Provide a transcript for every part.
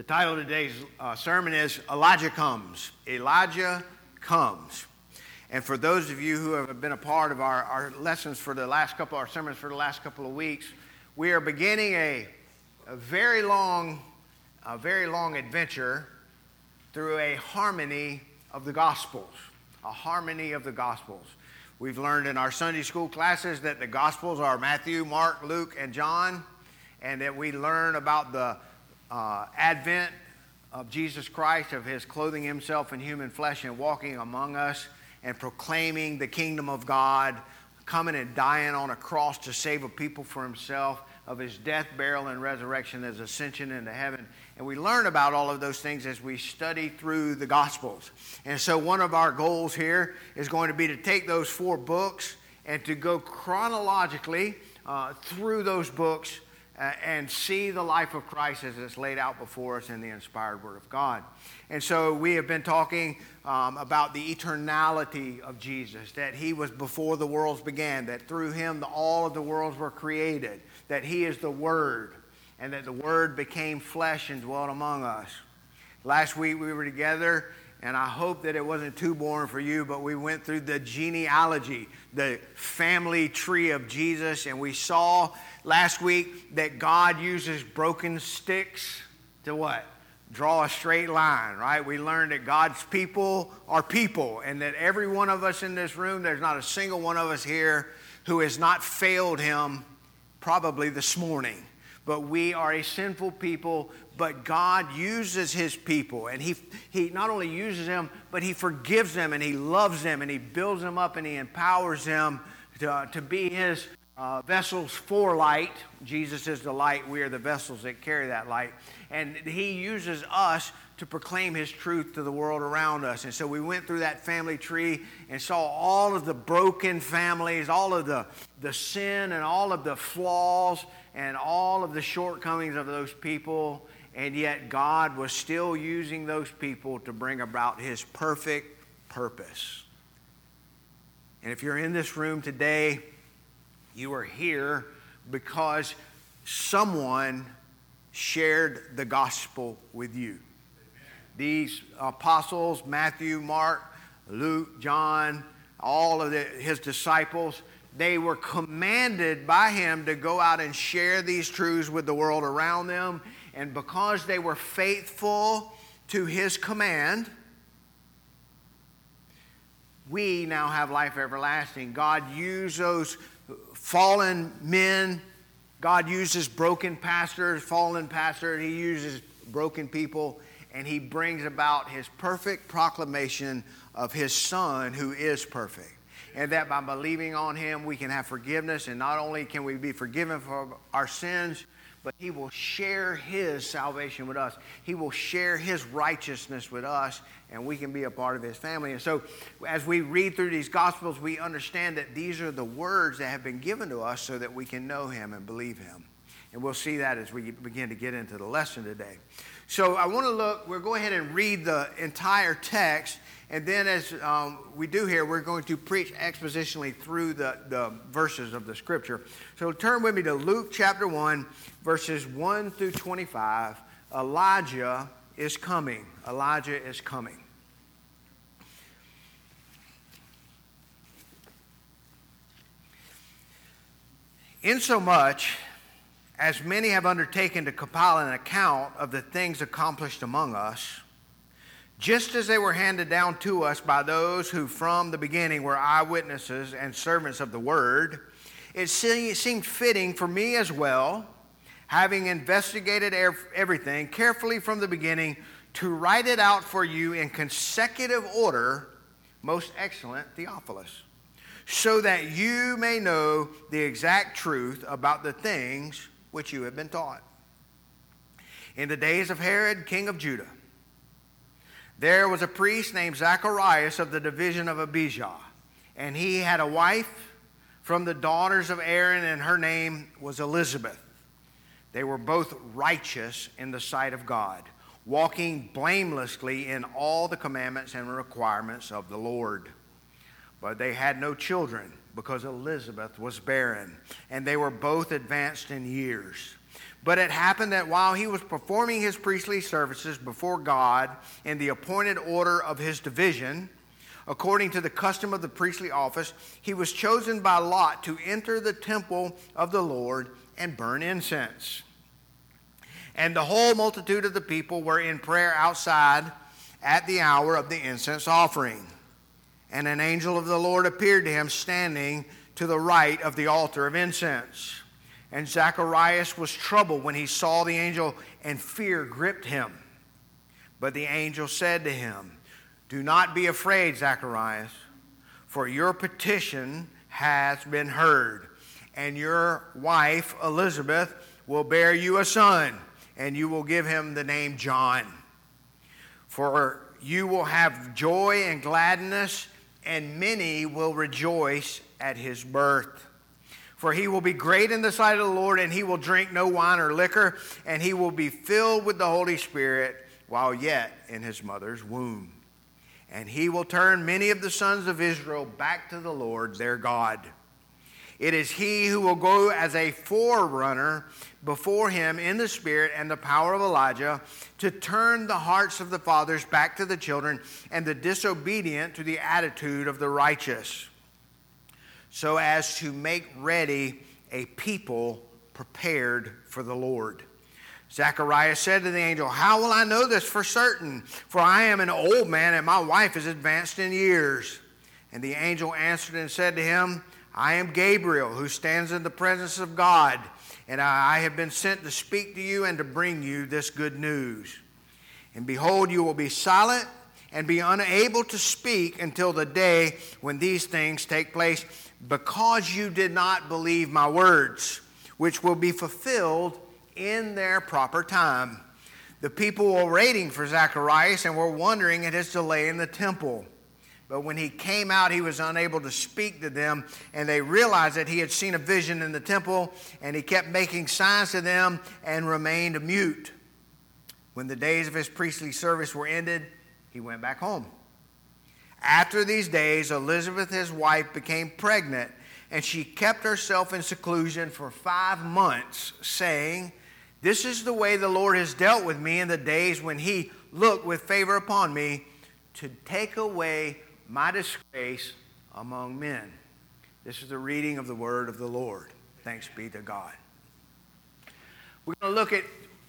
The title of today's uh, sermon is Elijah Comes. Elijah Comes. And for those of you who have been a part of our, our lessons for the last couple, our sermons for the last couple of weeks, we are beginning a, a very long, a very long adventure through a harmony of the Gospels. A harmony of the Gospels. We've learned in our Sunday school classes that the Gospels are Matthew, Mark, Luke, and John, and that we learn about the uh, advent of Jesus Christ, of his clothing himself in human flesh and walking among us and proclaiming the kingdom of God, coming and dying on a cross to save a people for himself, of his death, burial, and resurrection, his ascension into heaven. And we learn about all of those things as we study through the Gospels. And so, one of our goals here is going to be to take those four books and to go chronologically uh, through those books uh, and see the life of Christ as it's laid out before us in the inspired Word of God. And so we have been talking um, about the eternality of Jesus, that He was before the worlds began, that through Him the, all of the worlds were created, that He is the Word, and that the Word became flesh and dwelt among us. Last week we were together and I hope that it wasn't too boring for you, but we went through the genealogy, the family tree of Jesus, and we saw last week that God uses broken sticks to what? Draw a straight line, right? We learned that God's people are people, and that every one of us in this room, there's not a single one of us here who has not failed Him probably this morning. But we are a sinful people, but God uses His people, and He, he not only uses them, but He forgives them, and He loves them, and He builds them up, and He empowers them to, to be His uh, vessels for light. Jesus is the light. We are the vessels that carry that light. And He uses us to proclaim His truth to the world around us. And so we went through that family tree and saw all of the broken families, all of the, the sin and all of the flaws and all of the shortcomings of those people. And yet God was still using those people to bring about His perfect purpose. And if you're in this room today, you are here because someone shared the gospel with you. These apostles, Matthew, Mark, Luke, John, all of the, his disciples, they were commanded by him to go out and share these truths with the world around them. And because they were faithful to his command, we now have life everlasting. God used those fallen men. God uses broken pastors, fallen pastors. He uses broken people, and He brings about His perfect proclamation of His Son who is perfect. And that by believing on Him, we can have forgiveness, and not only can we be forgiven for our sins, but He will share His salvation with us. He will share His righteousness with us, and we can be a part of His family. And so, as we read through these Gospels, we understand that these are the words that have been given to us so that we can know Him and believe Him. And we'll see that as we begin to get into the lesson today. So, I want to look, we'll go ahead and read the entire text. And then, as um, we do here, we're going to preach expositionally through the, the verses of the scripture. So, turn with me to Luke chapter 1, verses 1 through 25. Elijah is coming. Elijah is coming. Insomuch as many have undertaken to compile an account of the things accomplished among us, just as they were handed down to us by those who from the beginning were eyewitnesses and servants of the word, it seemed fitting for me as well, having investigated everything carefully from the beginning, to write it out for you in consecutive order, most excellent Theophilus, so that you may know the exact truth about the things which you have been taught. In the days of Herod, king of Judah, there was a priest named Zacharias of the division of Abijah, and he had a wife from the daughters of Aaron, and her name was Elizabeth. They were both righteous in the sight of God walking blamelessly in all the commandments and requirements of the Lord. But they had no children because Elizabeth was barren, and they were both advanced in years. But it happened that while he was performing his priestly services before God in the appointed order of his division, according to the custom of the priestly office, he was chosen by Lot to enter the temple of the Lord and burn incense. And the whole multitude of the people were in prayer outside at the hour of the incense offering. And an angel of the Lord appeared to him standing to the right of the altar of incense. And Zacharias was troubled when he saw the angel, and fear gripped him. But the angel said to him, Do not be afraid, Zacharias, for your petition has been heard, and your wife, Elizabeth, will bear you a son, and you will give him the name John. For you will have joy and gladness, and many will rejoice at his birth for he will be great in the sight of the Lord, and he will drink no wine or liquor, and he will be filled with the Holy Spirit while yet in his mother's womb. And he will turn many of the sons of Israel back to the Lord their God. It is he who will go as a forerunner before him in the spirit and the power of Elijah to turn the hearts of the fathers back to the children and the disobedient to the attitude of the righteous so as to make ready a people prepared for the Lord. Zacharias said to the angel, How will I know this for certain? For I am an old man, and my wife is advanced in years. And the angel answered and said to him, I am Gabriel, who stands in the presence of God, and I have been sent to speak to you and to bring you this good news. And behold, you will be silent and be unable to speak until the day when these things take place because you did not believe my words, which will be fulfilled in their proper time. The people were waiting for Zacharias and were wondering at his delay in the temple. But when he came out, he was unable to speak to them, and they realized that he had seen a vision in the temple, and he kept making signs to them and remained mute. When the days of his priestly service were ended, he went back home. After these days, Elizabeth, his wife, became pregnant, and she kept herself in seclusion for five months, saying, This is the way the Lord has dealt with me in the days when he looked with favor upon me to take away my disgrace among men. This is the reading of the word of the Lord. Thanks be to God. We're going to look at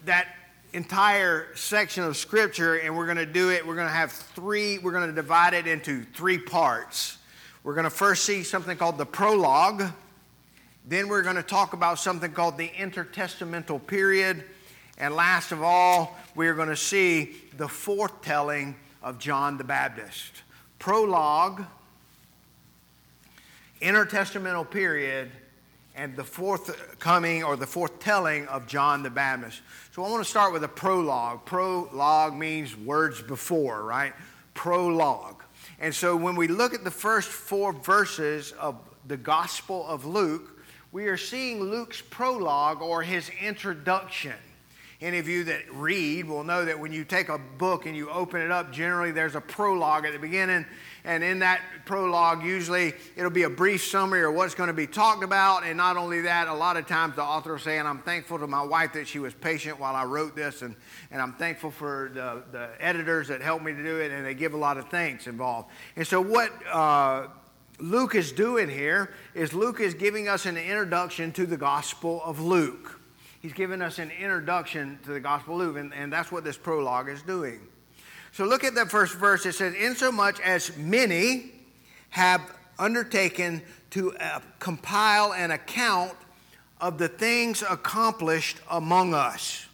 that entire section of scripture and we're going to do it. We're going to have three we're going to divide it into three parts. We're going to first see something called the prologue. Then we're going to talk about something called the intertestamental period. And last of all we're going to see the foretelling of john the baptist. Prologue intertestamental period and the fourth coming or the fourth telling of John the Baptist. So I want to start with a prologue. Prologue means words before, right? Prologue. And so when we look at the first four verses of the Gospel of Luke, we are seeing Luke's prologue or his introduction. Any of you that read will know that when you take a book and you open it up, generally there's a prologue at the beginning and in that prologue, usually it'll be a brief summary of what's going to be talked about. And not only that, a lot of times the author will say, and I'm thankful to my wife that she was patient while I wrote this. And, and I'm thankful for the, the editors that helped me to do it. And they give a lot of thanks involved. And so, what uh, Luke is doing here is Luke is giving us an introduction to the Gospel of Luke. He's giving us an introduction to the Gospel of Luke, and, and that's what this prologue is doing. So look at the first verse. It says, Insomuch as many have undertaken to uh, compile an account of the things accomplished among us.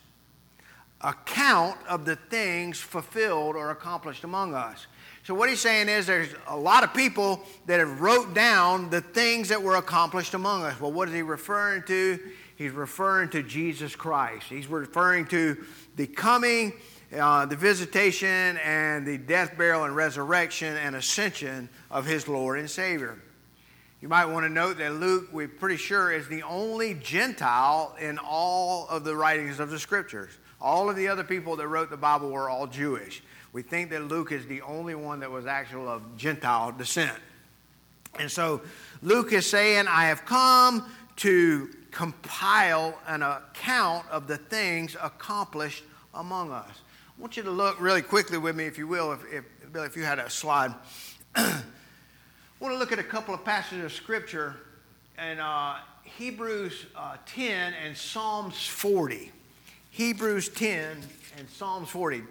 Account of the things fulfilled or accomplished among us. So what he's saying is there's a lot of people that have wrote down the things that were accomplished among us. Well, what is he referring to? He's referring to Jesus Christ. He's referring to the coming uh, the visitation and the death, burial, and resurrection and ascension of his Lord and Savior. You might want to note that Luke, we're pretty sure, is the only Gentile in all of the writings of the scriptures. All of the other people that wrote the Bible were all Jewish. We think that Luke is the only one that was actual of Gentile descent. And so Luke is saying, I have come to compile an account of the things accomplished among us. I want you to look really quickly with me, if you will, if, if Bill, if you had a slide. I want to look at a couple of passages of scripture in uh, Hebrews uh, 10 and Psalms 40. Hebrews 10 and Psalms 40.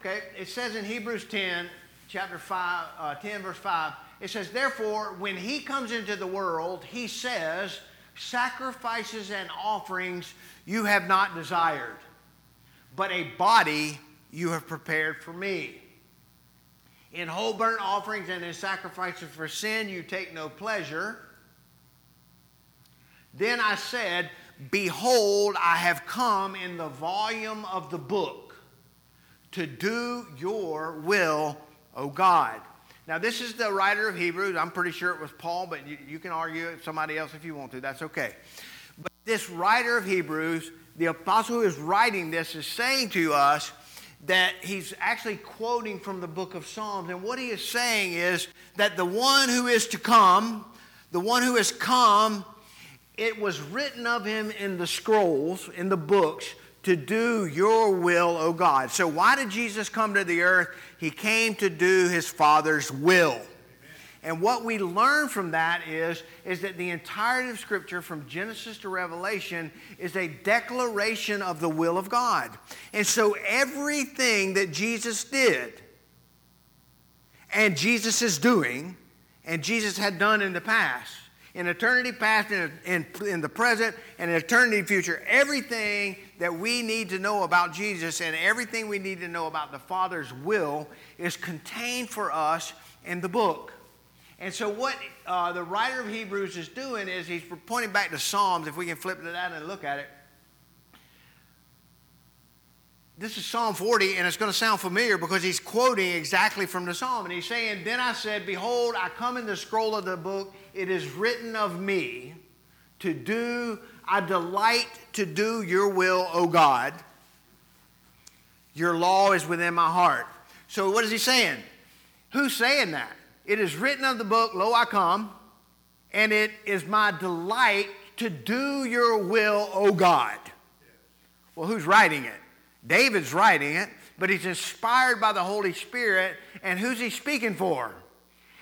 Okay, it says in Hebrews 10, chapter 5, uh, 10, verse 5, it says, Therefore, when he comes into the world, he says, Sacrifices and offerings you have not desired, but a body you have prepared for me. In whole burnt offerings and in sacrifices for sin you take no pleasure. Then I said, Behold, I have come in the volume of the book to do your will, O God. Now, this is the writer of Hebrews. I'm pretty sure it was Paul, but you, you can argue it somebody else if you want to. That's okay. But this writer of Hebrews, the apostle who is writing this, is saying to us that he's actually quoting from the book of Psalms. And what he is saying is that the one who is to come, the one who has come, it was written of him in the scrolls, in the books, to do your will, O God. So, why did Jesus come to the earth? He came to do his Father's will. And what we learn from that is, is that the entirety of Scripture, from Genesis to Revelation, is a declaration of the will of God. And so everything that Jesus did, and Jesus is doing, and Jesus had done in the past, in eternity past, in, in, in the present, and in eternity future, everything that we need to know about Jesus and everything we need to know about the Father's will is contained for us in the book. And so, what uh, the writer of Hebrews is doing is he's pointing back to Psalms. If we can flip to that and look at it. This is Psalm 40, and it's going to sound familiar because he's quoting exactly from the Psalm. And he's saying, Then I said, Behold, I come in the scroll of the book. It is written of me to do, I delight to do your will, O God. Your law is within my heart. So, what is he saying? Who's saying that? It is written of the book, Lo, I come, and it is my delight to do your will, O God. Well, who's writing it? David's writing it, but he's inspired by the Holy Spirit, and who's he speaking for?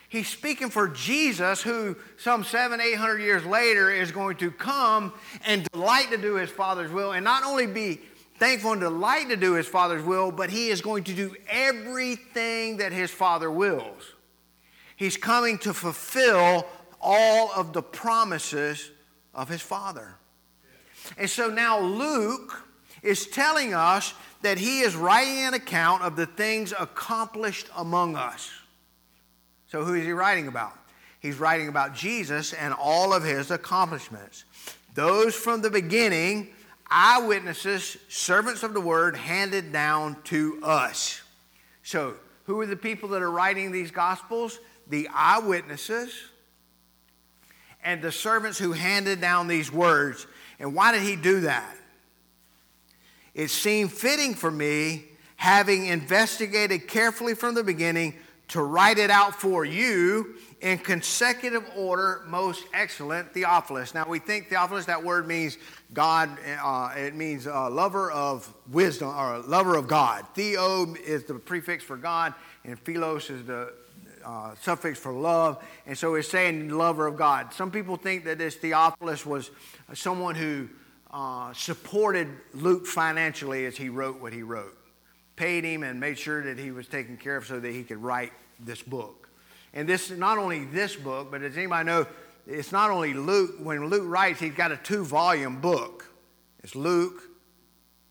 He's speaking for Jesus, who some seven, eight hundred years later is going to come and delight to do his Father's will, and not only be thankful and delight to do his Father's will, but he is going to do everything that his Father wills. He's coming to fulfill all of the promises of his Father. And so now Luke is telling us that he is writing an account of the things accomplished among us. So, who is he writing about? He's writing about Jesus and all of his accomplishments. Those from the beginning, eyewitnesses, servants of the word, handed down to us. So, who are the people that are writing these gospels? The eyewitnesses and the servants who handed down these words. And why did he do that? It seemed fitting for me, having investigated carefully from the beginning, to write it out for you in consecutive order, most excellent Theophilus. Now, we think Theophilus, that word means God, uh, it means uh, lover of wisdom or lover of God. Theo is the prefix for God, and philos is the uh, suffix for love, and so it's saying lover of God. Some people think that this Theophilus was someone who uh, supported Luke financially as he wrote what he wrote, paid him and made sure that he was taken care of so that he could write this book. And this not only this book, but does anybody know? It's not only Luke. When Luke writes, he's got a two-volume book. It's Luke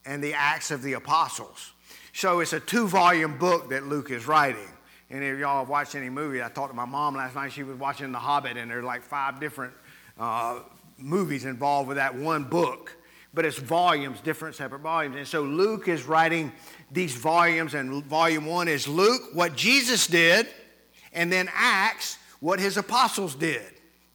and the Acts of the Apostles. So it's a two-volume book that Luke is writing. Any of y'all have watched any movie? I talked to my mom last night. She was watching The Hobbit, and there's like five different uh, movies involved with that one book. But it's volumes, different separate volumes. And so Luke is writing these volumes, and volume one is Luke, what Jesus did, and then Acts, what his apostles did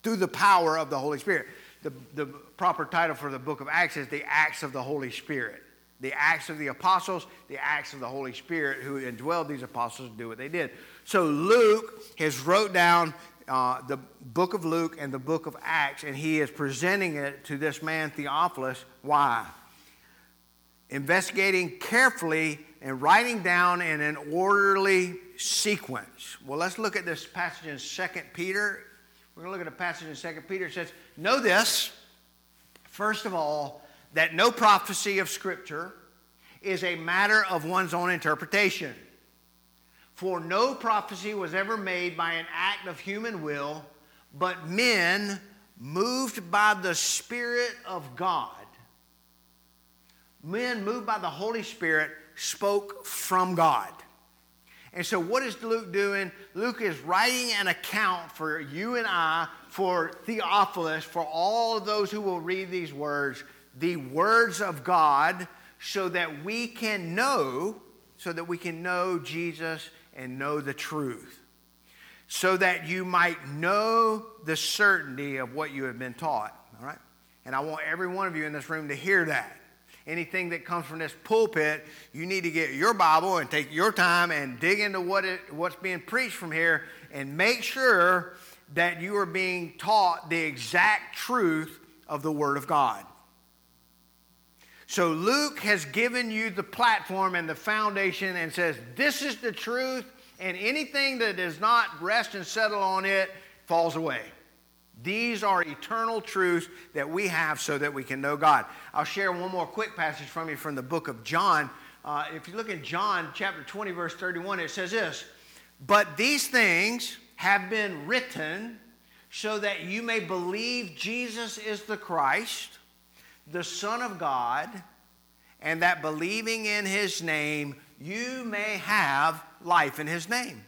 through the power of the Holy Spirit. The, the proper title for the book of Acts is the Acts of the Holy Spirit the acts of the apostles, the acts of the Holy Spirit who indwelled these apostles to do what they did. So Luke has wrote down uh, the book of Luke and the book of Acts, and he is presenting it to this man, Theophilus. Why? Investigating carefully and writing down in an orderly sequence. Well, let's look at this passage in 2 Peter. We're going to look at a passage in 2 Peter. It says, Know this, first of all, that no prophecy of Scripture is a matter of one's own interpretation. For no prophecy was ever made by an act of human will, but men moved by the Spirit of God. Men moved by the Holy Spirit spoke from God. And so, what is Luke doing? Luke is writing an account for you and I, for Theophilus, for all of those who will read these words, the words of God, so that we can know, so that we can know Jesus and know the truth, so that you might know the certainty of what you have been taught. All right? And I want every one of you in this room to hear that. Anything that comes from this pulpit, you need to get your Bible and take your time and dig into what it, what's being preached from here and make sure that you are being taught the exact truth of the Word of God. So Luke has given you the platform and the foundation and says, This is the truth, and anything that does not rest and settle on it falls away. These are eternal truths that we have so that we can know God. I'll share one more quick passage from you from the book of John. Uh, if you look at John chapter 20, verse 31, it says this But these things have been written so that you may believe Jesus is the Christ the Son of God, and that believing in his name, you may have life in his name.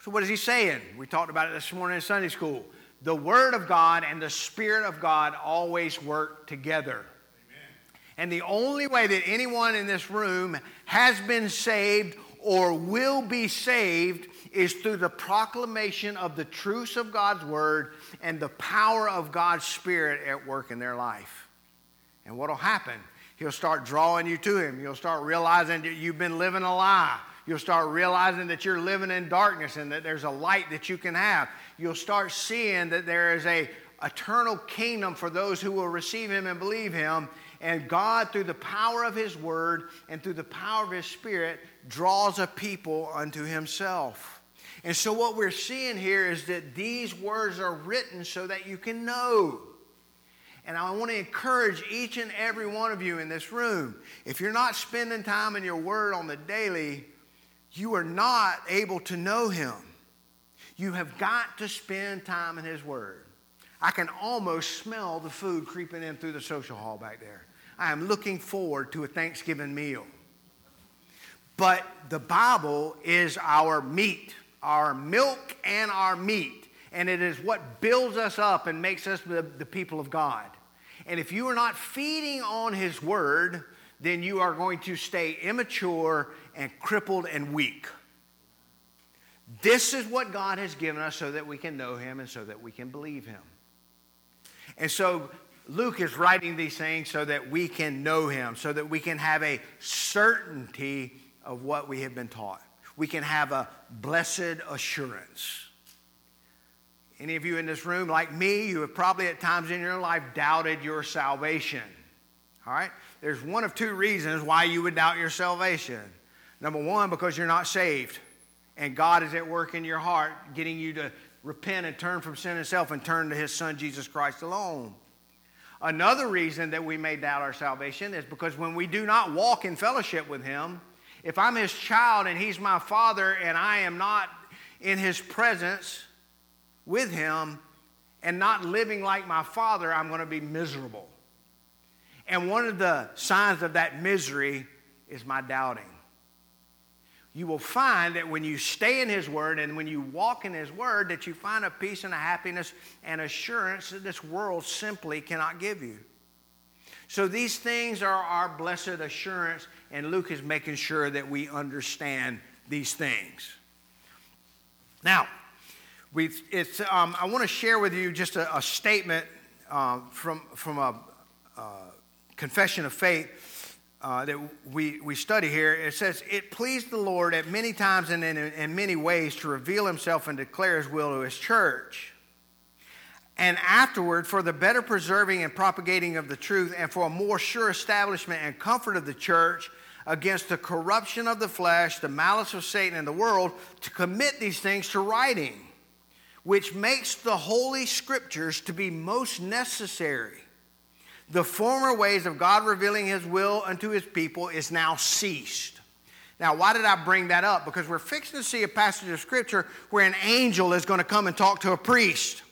So, what is he saying? We talked about it this morning in Sunday school. The Word of God and the Spirit of God always work together. Amen. And the only way that anyone in this room has been saved or will be saved is through the proclamation of the truths of God's Word and the power of God's Spirit at work in their life. And what will happen? He'll start drawing you to Him. You'll start realizing that you've been living a lie. You'll start realizing that you're living in darkness and that there's a light that you can have. You'll start seeing that there is a eternal kingdom for those who will receive him and believe him. And God, through the power of his word and through the power of his spirit, draws a people unto himself. And so, what we're seeing here is that these words are written so that you can know. And I want to encourage each and every one of you in this room if you're not spending time in your word on the daily, you are not able to know him. You have got to spend time in his word. I can almost smell the food creeping in through the social hall back there. I am looking forward to a Thanksgiving meal. But the Bible is our meat, our milk and our meat. And it is what builds us up and makes us the, the people of God. And if you are not feeding on His Word, then you are going to stay immature and crippled and weak. This is what God has given us so that we can know Him and so that we can believe Him. And so Luke is writing these things so that we can know Him, so that we can have a certainty of what we have been taught. We can have a blessed assurance. Any of you in this room, like me, you have probably at times in your life doubted your salvation. All right? There's one of two reasons why you would doubt your salvation. Number one, because you're not saved, and God is at work in your heart, getting you to repent and turn from sin and self and turn to His Son, Jesus Christ alone. Another reason that we may doubt our salvation is because when we do not walk in fellowship with Him, if I'm His child and He's my Father and I am not in His presence, with him and not living like my father, I'm going to be miserable. And one of the signs of that misery is my doubting. You will find that when you stay in His Word and when you walk in His Word, that you find a peace and a happiness and assurance that this world simply cannot give you. So these things are our blessed assurance, and Luke is making sure that we understand these things. Now, we it's, um, I want to share with you just a, a statement uh, from, from a uh, confession of faith uh, that we, we study here, it says, It pleased the Lord at many times and in, in many ways to reveal himself and declare his will to his church. And afterward, for the better preserving and propagating of the truth, and for a more sure establishment and comfort of the church against the corruption of the flesh, the malice of Satan and the world, to commit these things to writing, which makes the holy scriptures to be most necessary the former ways of God revealing his will unto his people is now ceased. Now, why did I bring that up? Because we're fixing to see a passage of scripture where an angel is going to come and talk to a priest.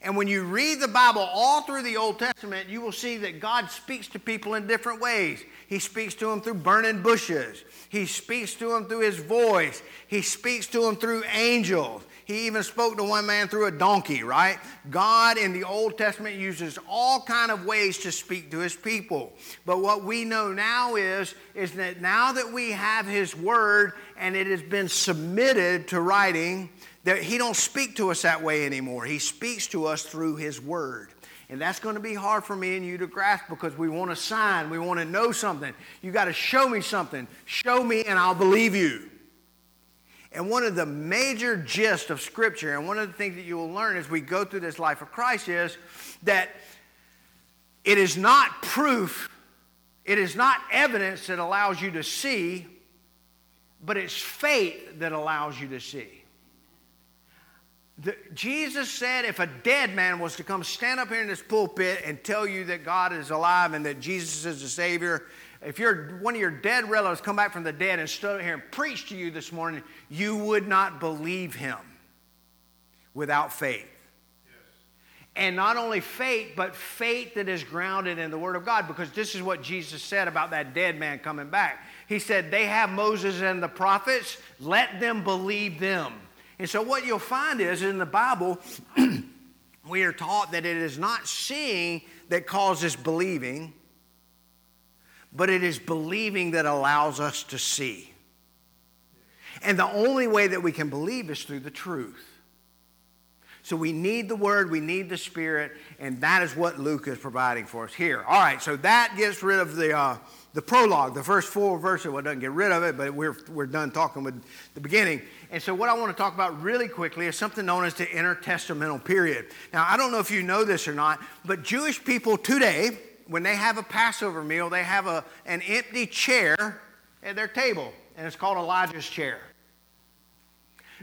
And when you read the Bible all through the Old Testament, you will see that God speaks to people in different ways. He speaks to them through burning bushes. He speaks to them through his voice. He speaks to them through angels. He even spoke to one man through a donkey, right? God in the Old Testament uses all kind of ways to speak to his people. But what we know now is, is that now that we have his word and it has been submitted to writing, that he don't speak to us that way anymore. He speaks to us through his word. And that's going to be hard for me and you to grasp because we want a sign. We want to know something. You got to show me something. Show me and I'll believe you. And one of the major gist of Scripture, and one of the things that you will learn as we go through this life of Christ, is that it is not proof, it is not evidence that allows you to see, but it's faith that allows you to see. The, Jesus said if a dead man was to come stand up here in this pulpit and tell you that God is alive and that Jesus is the Savior, if you're one of your dead relatives come back from the dead and stood here and preached to you this morning, you would not believe him without faith. And not only faith, but faith that is grounded in the Word of God, because this is what Jesus said about that dead man coming back. He said, They have Moses and the prophets, let them believe them. And so, what you'll find is in the Bible, we are taught that it is not seeing that causes believing, but it is believing that allows us to see. And the only way that we can believe is through the truth. So we need the Word, we need the Spirit, and that is what Luke is providing for us here. All right, so that gets rid of the, uh, the prologue, the first four verses. Well, doesn't get rid of it, but we're, we're done talking with the beginning. And so what I want to talk about really quickly is something known as the intertestamental period. Now, I don't know if you know this or not, but Jewish people today, when they have a Passover meal, they have a, an empty chair at their table, and it's called Elijah's chair.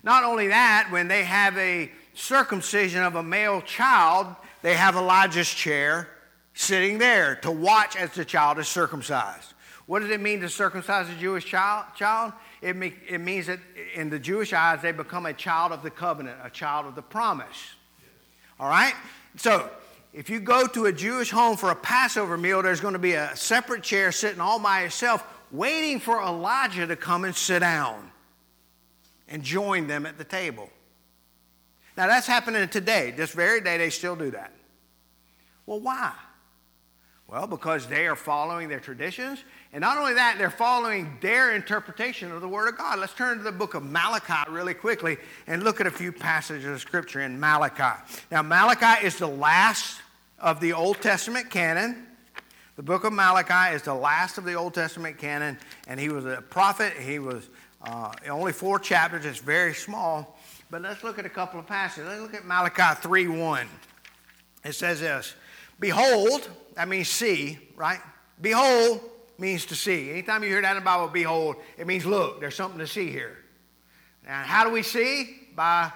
Not only that, when they have a circumcision of a male child, they have Elijah's chair sitting there to watch as the child is circumcised. What does it mean to circumcise a Jewish child? child? It, me, it means that in the Jewish eyes, they become a child of the covenant, a child of the promise. All right? So, if you go to a Jewish home for a Passover meal, there's going to be a separate chair sitting all by itself, waiting for Elijah to come and sit down and join them at the table. Now, that's happening today. This very day, they still do that. Well, why? Well, because they are following their traditions. And not only that, they're following their interpretation of the Word of God. Let's turn to the book of Malachi really quickly and look at a few passages of Scripture in Malachi. Now, Malachi is the last of the Old Testament canon. The book of Malachi is the last of the Old Testament canon, and he was a prophet. He was uh, only four chapters, it's very small. But let's look at a couple of passages. Let's look at Malachi 3 1. It says this Behold, that means see, right? Behold means to see. Anytime you hear that in the Bible, behold, it means look, there's something to see here. And how do we see? By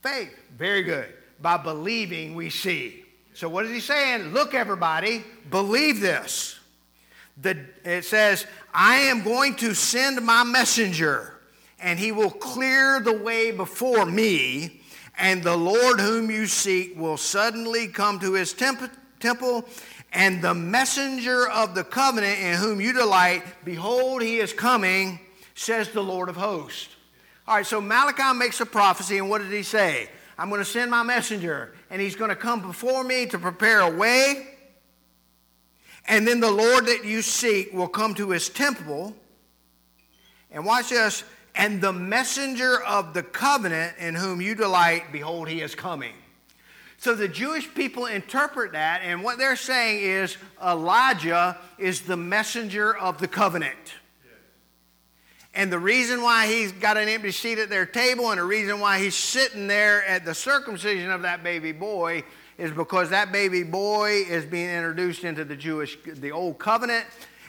faith. Very good. By believing, we see. So, what is he saying? Look, everybody, believe this. The, it says, I am going to send my messenger, and he will clear the way before me, and the Lord whom you seek will suddenly come to his temp- temple, and the messenger of the covenant in whom you delight, behold, he is coming, says the Lord of hosts. All right, so Malachi makes a prophecy, and what did he say? I'm going to send my messenger, and he's going to come before me to prepare a way and then the Lord that you seek will come to his temple. And watch this. And the messenger of the covenant in whom you delight, behold, he is coming. So the Jewish people interpret that, and what they're saying is Elijah is the messenger of the covenant. And the reason why he's got an empty seat at their table and the reason why he's sitting there at the circumcision of that baby boy is because that baby boy is being introduced into the Jewish, the old covenant.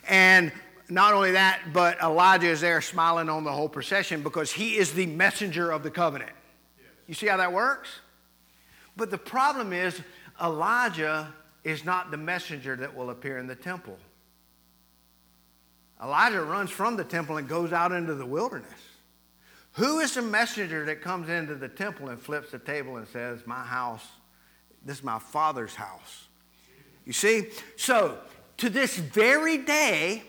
And not only that, but Elijah is there smiling on the whole procession because he is the messenger of the covenant. You see how that works? But the problem is, Elijah is not the messenger that will appear in the temple. Elijah runs from the temple and goes out into the wilderness. Who is the messenger that comes into the temple and flips the table and says, My house, this is my father's house? You see? So, to this very day,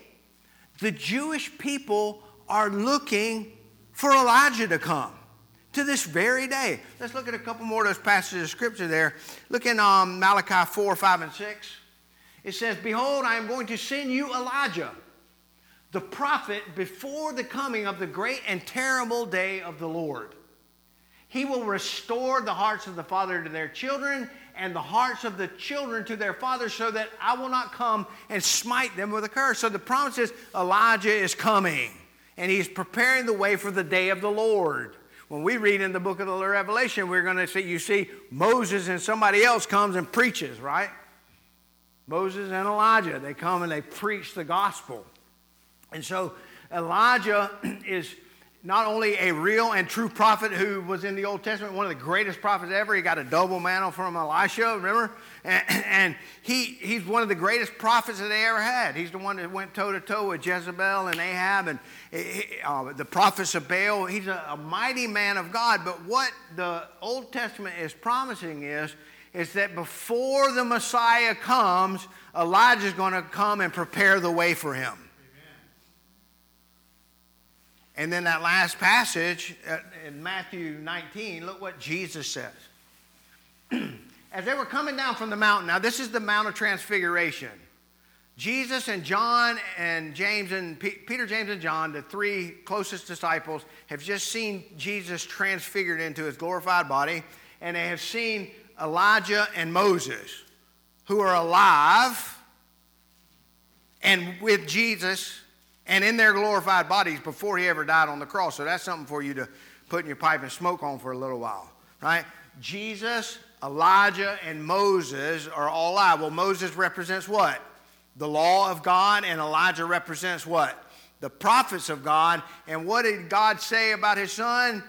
the Jewish people are looking for Elijah to come. To this very day. Let's look at a couple more of those passages of scripture there. Look in um, Malachi 4, 5, and 6. It says, Behold, I am going to send you Elijah the prophet before the coming of the great and terrible day of the Lord. He will restore the hearts of the father to their children and the hearts of the children to their fathers so that I will not come and smite them with a curse. So the promise is Elijah is coming and he's preparing the way for the day of the Lord. When we read in the book of the Revelation, we're going to see, you see, Moses and somebody else comes and preaches, right? Moses and Elijah, they come and they preach the gospel. And so Elijah is not only a real and true prophet who was in the Old Testament, one of the greatest prophets ever. He got a double mantle from Elisha, remember? And, and he, he's one of the greatest prophets that they ever had. He's the one that went toe to toe with Jezebel and Ahab and uh, the prophets of Baal. He's a, a mighty man of God. But what the Old Testament is promising is, is that before the Messiah comes, Elijah is going to come and prepare the way for him. And then that last passage uh, in Matthew 19, look what Jesus says. As they were coming down from the mountain, now this is the Mount of Transfiguration. Jesus and John and James and P- Peter, James, and John, the three closest disciples, have just seen Jesus transfigured into his glorified body, and they have seen Elijah and Moses, who are alive and with Jesus and in their glorified bodies before he ever died on the cross. So that's something for you to put in your pipe and smoke on for a little while, right? Jesus, Elijah, and Moses are all alive. Well, Moses represents what? The law of God, and Elijah represents what? The prophets of God. And what did God say about his son?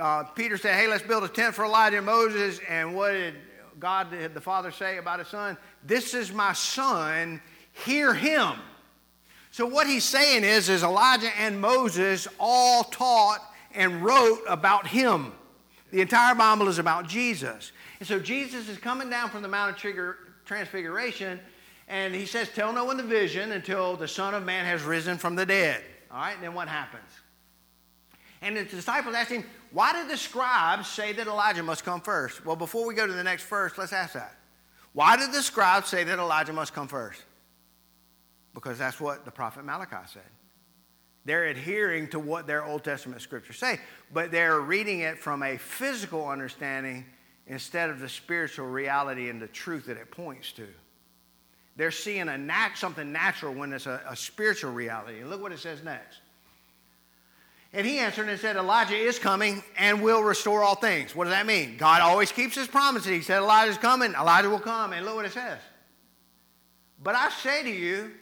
Uh, Peter said, Hey, let's build a tent for Elijah and Moses. And what did God, the Father, say about his son? This is my son, hear him. So what he's saying is, is Elijah and Moses all taught and wrote about him. The entire Bible is about Jesus. And so Jesus is coming down from the Mount of Transfiguration, and he says, Tell no one the vision until the Son of Man has risen from the dead. All right, and then what happens? And the disciples asked him, Why did the scribes say that Elijah must come first? Well, before we go to the next verse, let's ask that. Why did the scribes say that Elijah must come first? Because that's what the prophet Malachi said. They're adhering to what their Old Testament scriptures say, but they're reading it from a physical understanding instead of the spiritual reality and the truth that it points to. They're seeing a nat- something natural when it's a, a spiritual reality. And look what it says next. And he answered and said, Elijah is coming and will restore all things. What does that mean? God always keeps his promises. He said, Elijah's coming, Elijah will come. And look what it says. But I say to you,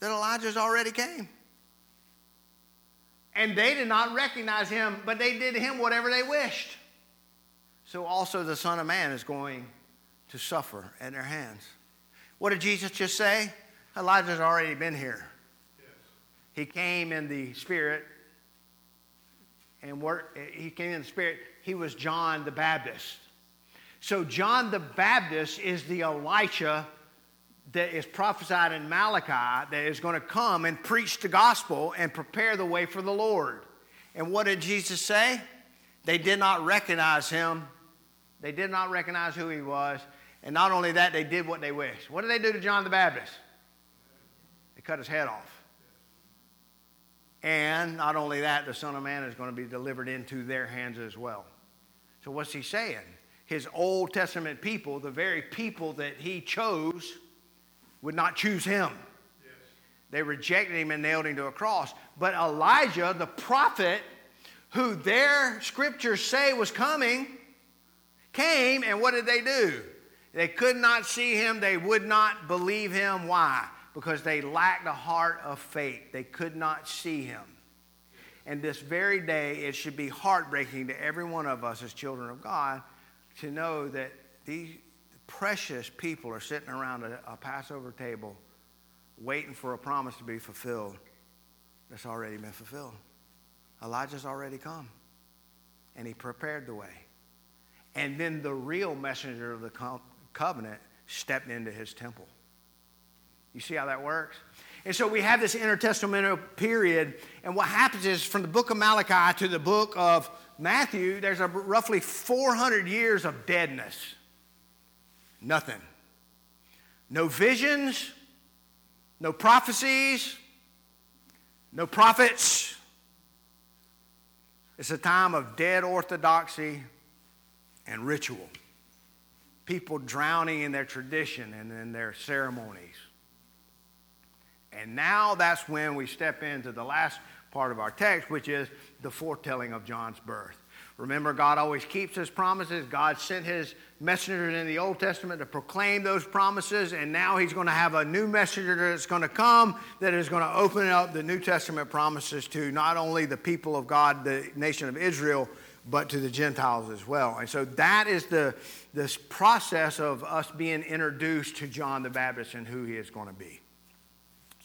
that Elijah's already came. And they did not recognize him, but they did him whatever they wished. So also the Son of Man is going to suffer at their hands. What did Jesus just say? Elijah's already been here. Yes. He came in the Spirit and worked, he came in the Spirit. He was John the Baptist. So John the Baptist is the Elisha that is prophesied in Malachi that is going to come and preach the gospel and prepare the way for the Lord. And what did Jesus say? They did not recognize him. They did not recognize who he was. And not only that, they did what they wished. What did they do to John the Baptist? They cut his head off. And not only that, the Son of Man is going to be delivered into their hands as well. So, what's he saying? his Old Testament people, the very people that he chose, would not choose him. Yes. They rejected him and nailed him to a cross. But Elijah, the prophet, who their scriptures say was coming, came, and what did they do? They could not see him, they would not believe him. Why? Because they lacked a heart of faith. They could not see him. And this very day, it should be heartbreaking to every one of us as children of God to know that these precious people are sitting around a, a Passover table waiting for a promise to be fulfilled that's already been fulfilled. Elijah's already come, and he prepared the way. And then the real messenger of the covenant stepped into his temple. You see how that works? And so we have this intertestamental period, and what happens is from the book of Malachi to the book of Matthew, there's a roughly 400 years of deadness. Nothing. No visions, no prophecies, no prophets. It's a time of dead orthodoxy and ritual. People drowning in their tradition and in their ceremonies. And now that's when we step into the last part of our text, which is the foretelling of John's birth. Remember, God always keeps his promises. God sent his messengers in the Old Testament to proclaim those promises, and now he's going to have a new messenger that's going to come that is going to open up the New Testament promises to not only the people of God, the nation of Israel, but to the Gentiles as well. And so that is the this process of us being introduced to John the Baptist and who he is going to be.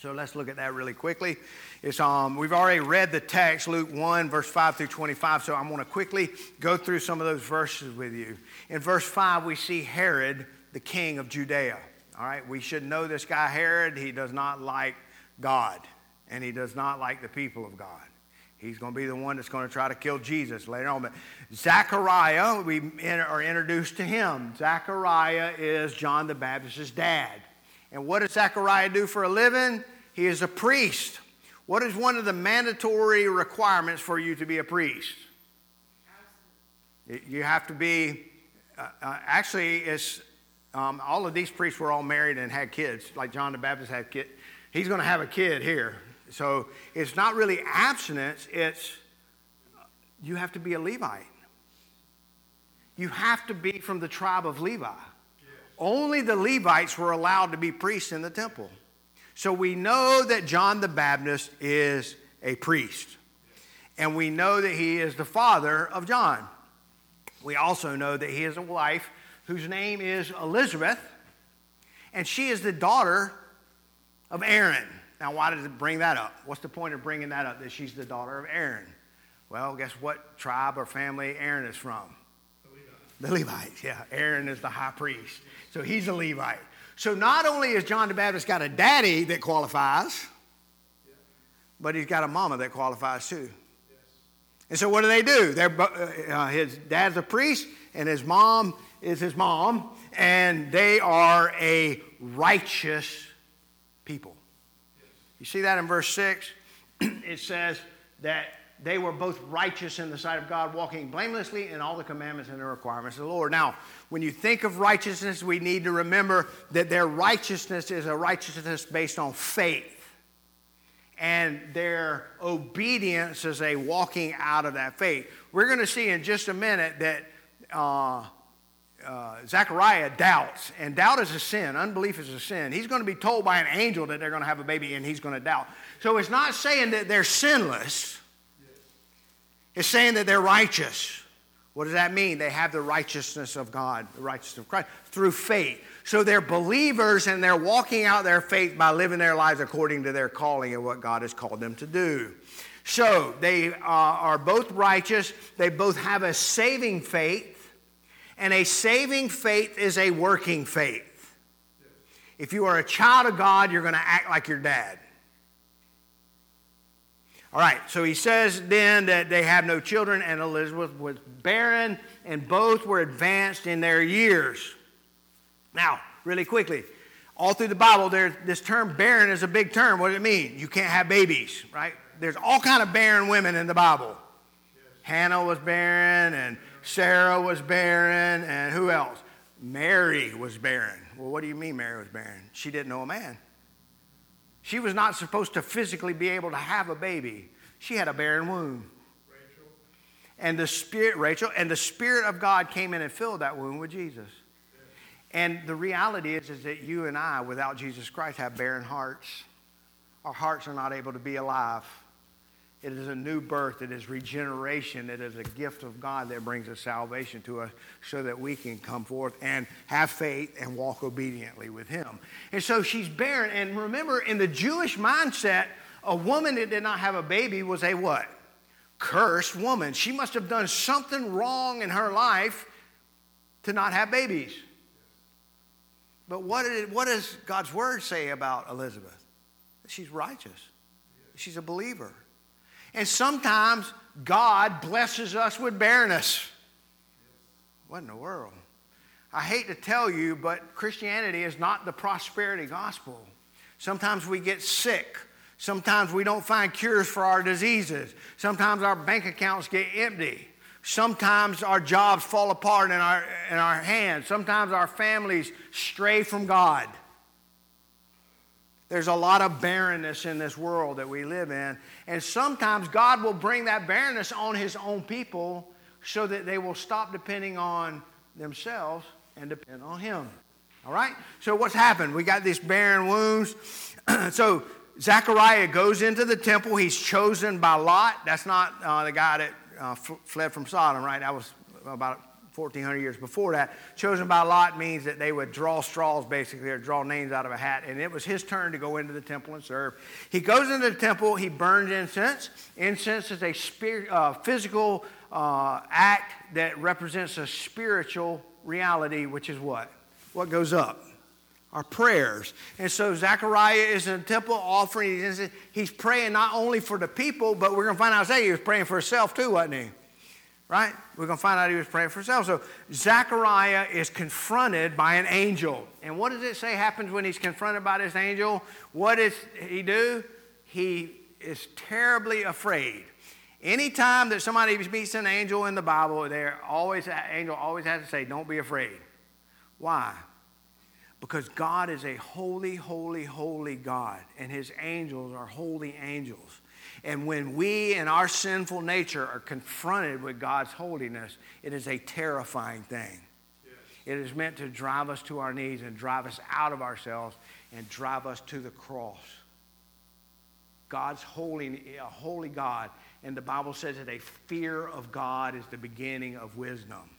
So let's look at that really quickly. It's, um, we've already read the text, Luke 1, verse 5 through 25, so I'm going to quickly go through some of those verses with you. In verse 5, we see Herod, the king of Judea. All right, we should know this guy, Herod. He does not like God, and he does not like the people of God. He's going to be the one that's going to try to kill Jesus later on. But Zechariah, we are introduced to him. Zechariah is John the Baptist's dad. And what does Zechariah do for a living? He is a priest. What is one of the mandatory requirements for you to be a priest? You have to be, uh, uh, actually, it's, um, all of these priests were all married and had kids, like John the Baptist had kids. He's going to have a kid here. So it's not really abstinence, it's you have to be a Levite. You have to be from the tribe of Levi. Only the Levites were allowed to be priests in the temple. So we know that John the Baptist is a priest. And we know that he is the father of John. We also know that he has a wife whose name is Elizabeth, and she is the daughter of Aaron. Now, why does it bring that up? What's the point of bringing that up that she's the daughter of Aaron? Well, guess what tribe or family Aaron is from? The Levites. The Levites, yeah. Aaron is the high priest. So he's a Levite. So not only has John the Baptist got a daddy that qualifies, but he's got a mama that qualifies too. And so what do they do? Uh, his dad's a priest, and his mom is his mom, and they are a righteous people. You see that in verse 6? it says that they were both righteous in the sight of God, walking blamelessly in all the commandments and the requirements of the Lord. Now, when you think of righteousness, we need to remember that their righteousness is a righteousness based on faith. And their obedience is a walking out of that faith. We're going to see in just a minute that uh, uh, Zechariah doubts, and doubt is a sin. Unbelief is a sin. He's going to be told by an angel that they're going to have a baby, and he's going to doubt. So it's not saying that they're sinless, it's saying that they're righteous. What does that mean? They have the righteousness of God, the righteousness of Christ, through faith. So they're believers and they're walking out their faith by living their lives according to their calling and what God has called them to do. So they uh, are both righteous, they both have a saving faith, and a saving faith is a working faith. If you are a child of God, you're going to act like your dad. All right, so he says then that they have no children, and Elizabeth was barren, and both were advanced in their years. Now, really quickly, all through the Bible, there, this term barren is a big term. What does it mean? You can't have babies, right? There's all kind of barren women in the Bible. Yes. Hannah was barren, and Sarah was barren, and who else? Mary was barren. Well, what do you mean Mary was barren? She didn't know a man. She was not supposed to physically be able to have a baby. She had a barren womb. Rachel. And the spirit, Rachel, and the spirit of God came in and filled that womb with Jesus. And the reality is, is that you and I, without Jesus Christ, have barren hearts. Our hearts are not able to be alive. It is a new birth. It is regeneration. It is a gift of God that brings a salvation to us so that we can come forth and have faith and walk obediently with Him. And so she's barren. And remember, in the Jewish mindset, a woman that did not have a baby was a what? Cursed woman. She must have done something wrong in her life to not have babies. But what, did, what does God's word say about Elizabeth? She's righteous, she's a believer. And sometimes God blesses us with barrenness. What in the world? I hate to tell you, but Christianity is not the prosperity gospel. Sometimes we get sick. Sometimes we don't find cures for our diseases. Sometimes our bank accounts get empty. Sometimes our jobs fall apart in our, in our hands. Sometimes our families stray from God. There's a lot of barrenness in this world that we live in. And sometimes God will bring that barrenness on His own people so that they will stop depending on themselves and depend on Him. All right? So, what's happened? We got these barren wounds. so, Zechariah goes into the temple. He's chosen by Lot. That's not uh, the guy that uh, fled from Sodom, right? That was about 1400 years before that. Chosen by Lot means that they would draw straws basically or draw names out of a hat. And it was his turn to go into the temple and serve. He goes into the temple, he burns incense. Incense is a spirit, uh, physical uh, act that represents a spiritual reality, which is what? What goes up? Our prayers. And so Zechariah is in the temple offering. He's praying not only for the people, but we're going to find out today he was praying for himself too, wasn't he? Right? We're going to find out he was praying for himself. So Zechariah is confronted by an angel. And what does it say happens when he's confronted by this angel? What does he do? He is terribly afraid. Anytime that somebody meets an angel in the Bible, they're always angel always has to say, "Don't be afraid." Why? Because God is a holy, holy, holy God, and His angels are holy angels. And when we in our sinful nature are confronted with God's holiness, it is a terrifying thing. Yes. It is meant to drive us to our knees and drive us out of ourselves and drive us to the cross. God's holy, a holy God. And the Bible says that a fear of God is the beginning of wisdom.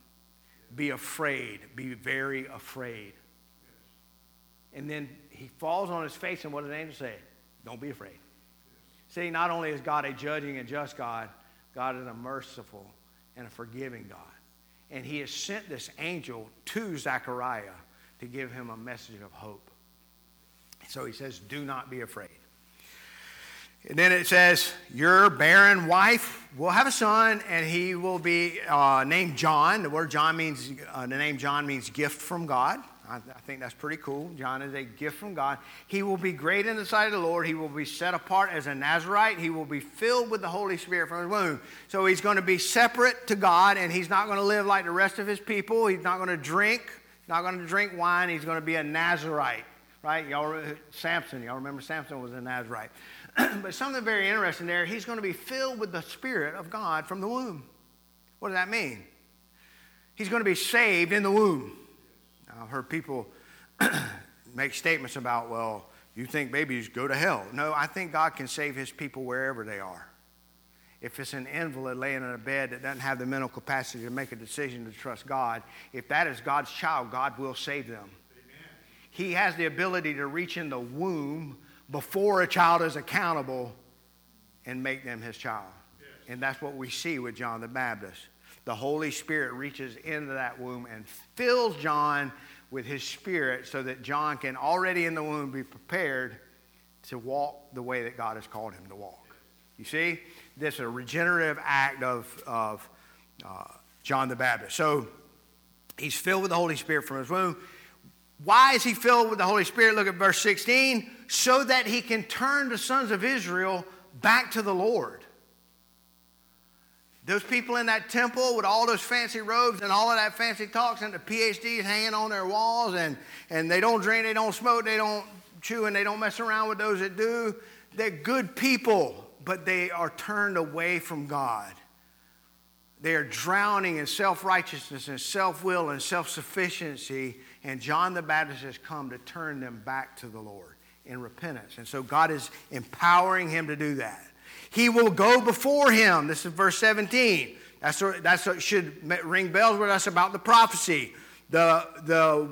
Be afraid. Be very afraid. And then he falls on his face, and what does the angel say? Don't be afraid. See, not only is God a judging and just God, God is a merciful and a forgiving God. And he has sent this angel to Zechariah to give him a message of hope. So he says, Do not be afraid. And then it says, Your barren wife will have a son, and he will be uh, named John. The word John means, uh, the name John means gift from God. I, I, think that's pretty cool. John is a gift from God. He will be great in the sight of the Lord. He will be set apart as a Nazarite. He will be filled with the Holy Spirit from his womb. So he's going to be separate to God, and he's not going to live like the rest of his people. He's not going to drink. not going to drink wine. He's going to be a Nazarite, right? Y'all, Samson. Y'all remember Samson was a Nazarite. but something very interesting there. He's going to be filled with the Spirit of God from the womb. What does that mean? He's going to be saved in the womb. I've heard people make statements about, well, you think babies go to hell. No, I think God can save his people wherever they are. If it's an invalid laying in a bed that doesn't have the mental capacity to make a decision to trust God, if that is God's child, God will save them. Amen. He has the ability to reach in the womb before a child is accountable and make them his child. Yes. And that's what we see with John the Baptist the Holy Spirit reaches into that womb and fills John with his spirit so that John can already in the womb be prepared to walk the way that God has called him to walk. You see, this is a regenerative act of, of uh, John the Baptist. So he's filled with the Holy Spirit from his womb. Why is he filled with the Holy Spirit? Look at verse 16. So that he can turn the sons of Israel back to the Lord. Those people in that temple with all those fancy robes and all of that fancy talks and the PhDs hanging on their walls and, and they don't drink, they don't smoke, they don't chew, and they don't mess around with those that do. They're good people, but they are turned away from God. They are drowning in self righteousness and self will and self sufficiency. And John the Baptist has come to turn them back to the Lord in repentance. And so God is empowering him to do that. He will go before him. This is verse 17. That's what, that's what should ring bells with us about the prophecy. The, the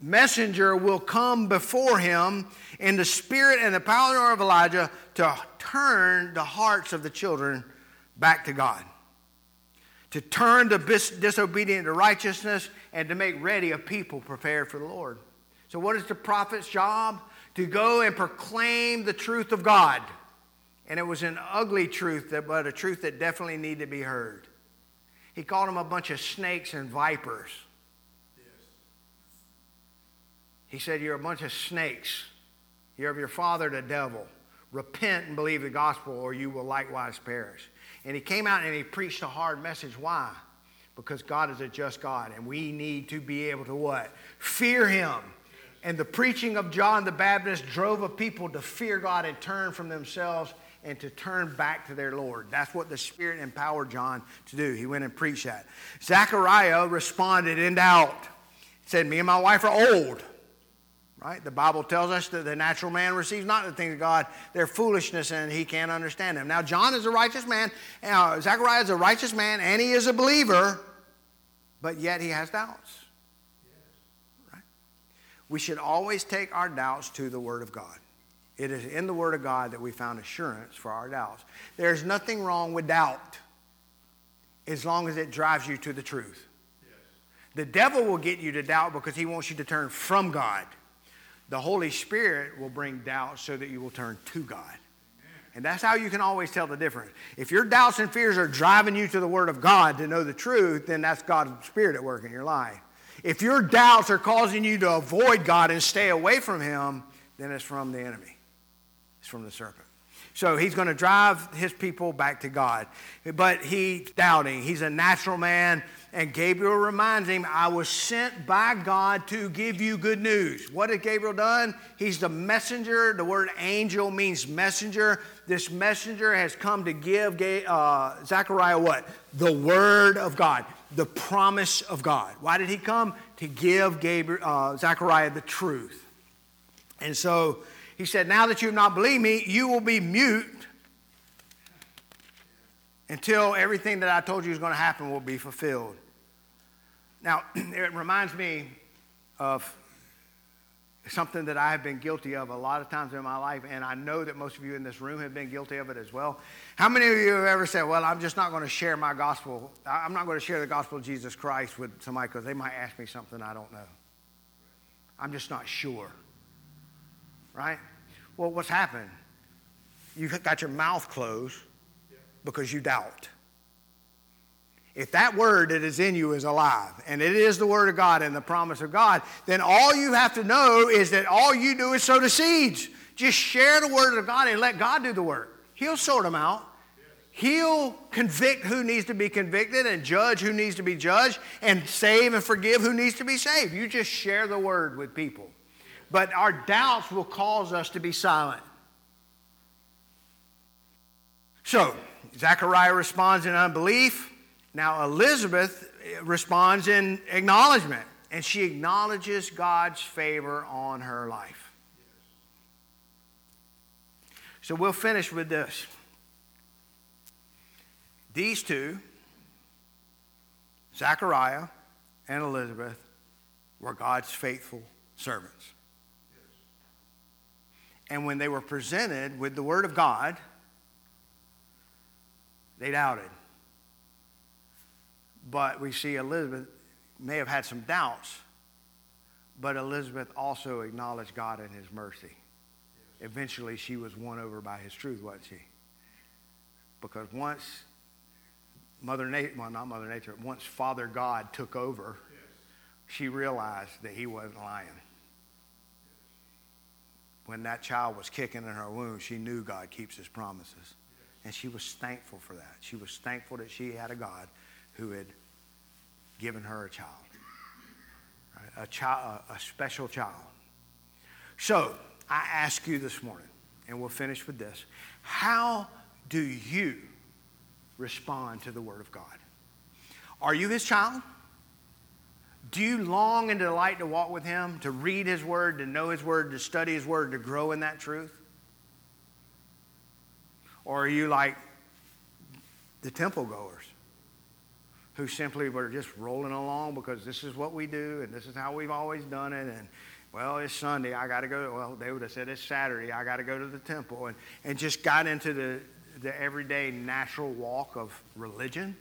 messenger will come before him in the spirit and the power of Elijah to turn the hearts of the children back to God, to turn the disobedient to righteousness, and to make ready a people prepared for the Lord. So, what is the prophet's job? To go and proclaim the truth of God. And it was an ugly truth, but a truth that definitely needed to be heard. He called them a bunch of snakes and vipers. He said, You're a bunch of snakes. You're of your father, the devil. Repent and believe the gospel, or you will likewise perish. And he came out and he preached a hard message. Why? Because God is a just God, and we need to be able to what? Fear him. And the preaching of John the Baptist drove a people to fear God and turn from themselves and to turn back to their Lord. That's what the Spirit empowered John to do. He went and preached that. Zechariah responded in doubt. He said, Me and my wife are old. Right? The Bible tells us that the natural man receives not the things of God. They're foolishness and he can't understand them. Now, John is a righteous man. Uh, Zechariah is a righteous man and he is a believer, but yet he has doubts. Right? We should always take our doubts to the Word of God. It is in the Word of God that we found assurance for our doubts. There's nothing wrong with doubt as long as it drives you to the truth. The devil will get you to doubt because he wants you to turn from God. The Holy Spirit will bring doubt so that you will turn to God. And that's how you can always tell the difference. If your doubts and fears are driving you to the Word of God to know the truth, then that's God's Spirit at work in your life. If your doubts are causing you to avoid God and stay away from Him, then it's from the enemy from the serpent. So he's going to drive his people back to God. But he's doubting. He's a natural man. And Gabriel reminds him, I was sent by God to give you good news. What has Gabriel done? He's the messenger. The word angel means messenger. This messenger has come to give uh, Zechariah what? The word of God, the promise of God. Why did he come? To give Gabriel, uh, Zechariah the truth. And so he said, Now that you have not believed me, you will be mute until everything that I told you is going to happen will be fulfilled. Now, it reminds me of something that I have been guilty of a lot of times in my life, and I know that most of you in this room have been guilty of it as well. How many of you have ever said, Well, I'm just not going to share my gospel? I'm not going to share the gospel of Jesus Christ with somebody because they might ask me something I don't know. I'm just not sure right? Well, what's happened? You got your mouth closed because you doubt. If that word that is in you is alive, and it is the word of God and the promise of God, then all you have to know is that all you do is sow the seeds. Just share the word of God and let God do the work. He'll sort them out. He'll convict who needs to be convicted and judge who needs to be judged and save and forgive who needs to be saved. You just share the word with people but our doubts will cause us to be silent. So, Zechariah responds in unbelief. Now, Elizabeth responds in acknowledgement, and she acknowledges God's favor on her life. So, we'll finish with this. These two, Zechariah and Elizabeth, were God's faithful servants. And when they were presented with the Word of God, they doubted. But we see Elizabeth may have had some doubts, but Elizabeth also acknowledged God and His mercy. Eventually, she was won over by His truth, wasn't she? Because once Mother Nature, well, not Mother Nature, once Father God took over, she realized that He wasn't lying when that child was kicking in her womb, she knew God keeps his promises. And she was thankful for that. She was thankful that she had a God who had given her a child, right? a, child, a special child. So I ask you this morning, and we'll finish with this how do you respond to the Word of God? Are you His child? Do you long and delight to walk with Him, to read His Word, to know His Word, to study His Word, to grow in that truth? Or are you like the temple goers who simply were just rolling along because this is what we do and this is how we've always done it and well, it's Sunday, I got to go. Well, they would have said it's Saturday, I got to go to the temple, and, and just got into the, the everyday natural walk of religion?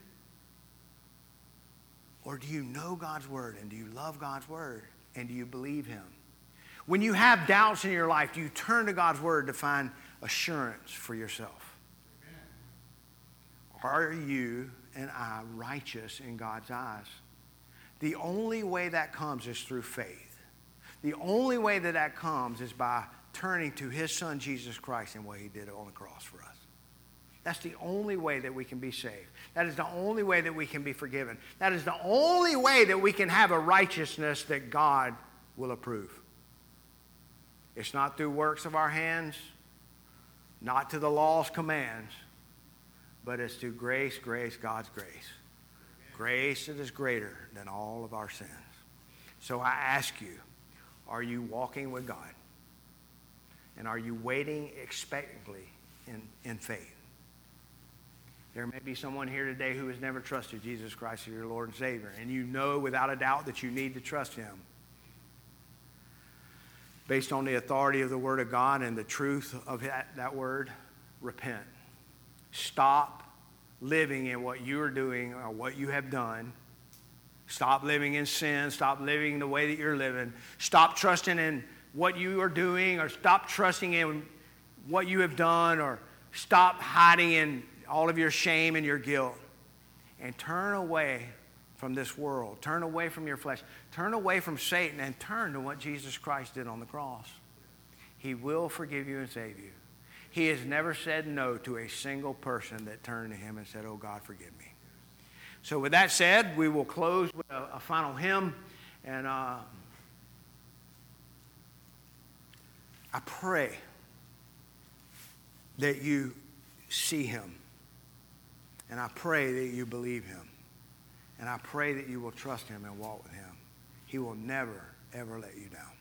Or do you know God's Word and do you love God's Word and do you believe Him? When you have doubts in your life, do you turn to God's Word to find assurance for yourself? Are you and I righteous in God's eyes? The only way that comes is through faith. The only way that that comes is by turning to his son Jesus Christ and what he did on the cross for us. That's the only way that we can be saved. That is the only way that we can be forgiven. That is the only way that we can have a righteousness that God will approve. It's not through works of our hands, not to the law's commands, but it's through grace, grace, God's grace. Grace that is greater than all of our sins. So I ask you, are you walking with God? And are you waiting expectantly in, in faith? There may be someone here today who has never trusted Jesus Christ as your Lord and Savior, and you know without a doubt that you need to trust Him. Based on the authority of the Word of God and the truth of that, that Word, repent. Stop living in what you are doing or what you have done Stop living in sin. Stop living the way that you're living. Stop trusting in what you are doing or stop trusting in what you have done or stop hiding in all of your shame and your guilt and turn away from this world. Turn away from your flesh. Turn away from Satan and turn to what Jesus Christ did on the cross. He will forgive you and save you. He has never said no to a single person that turned to him and said, Oh, God, forgive me. So, with that said, we will close with a, a final hymn. And uh, I pray that you see him. And I pray that you believe him. And I pray that you will trust him and walk with him. He will never, ever let you down.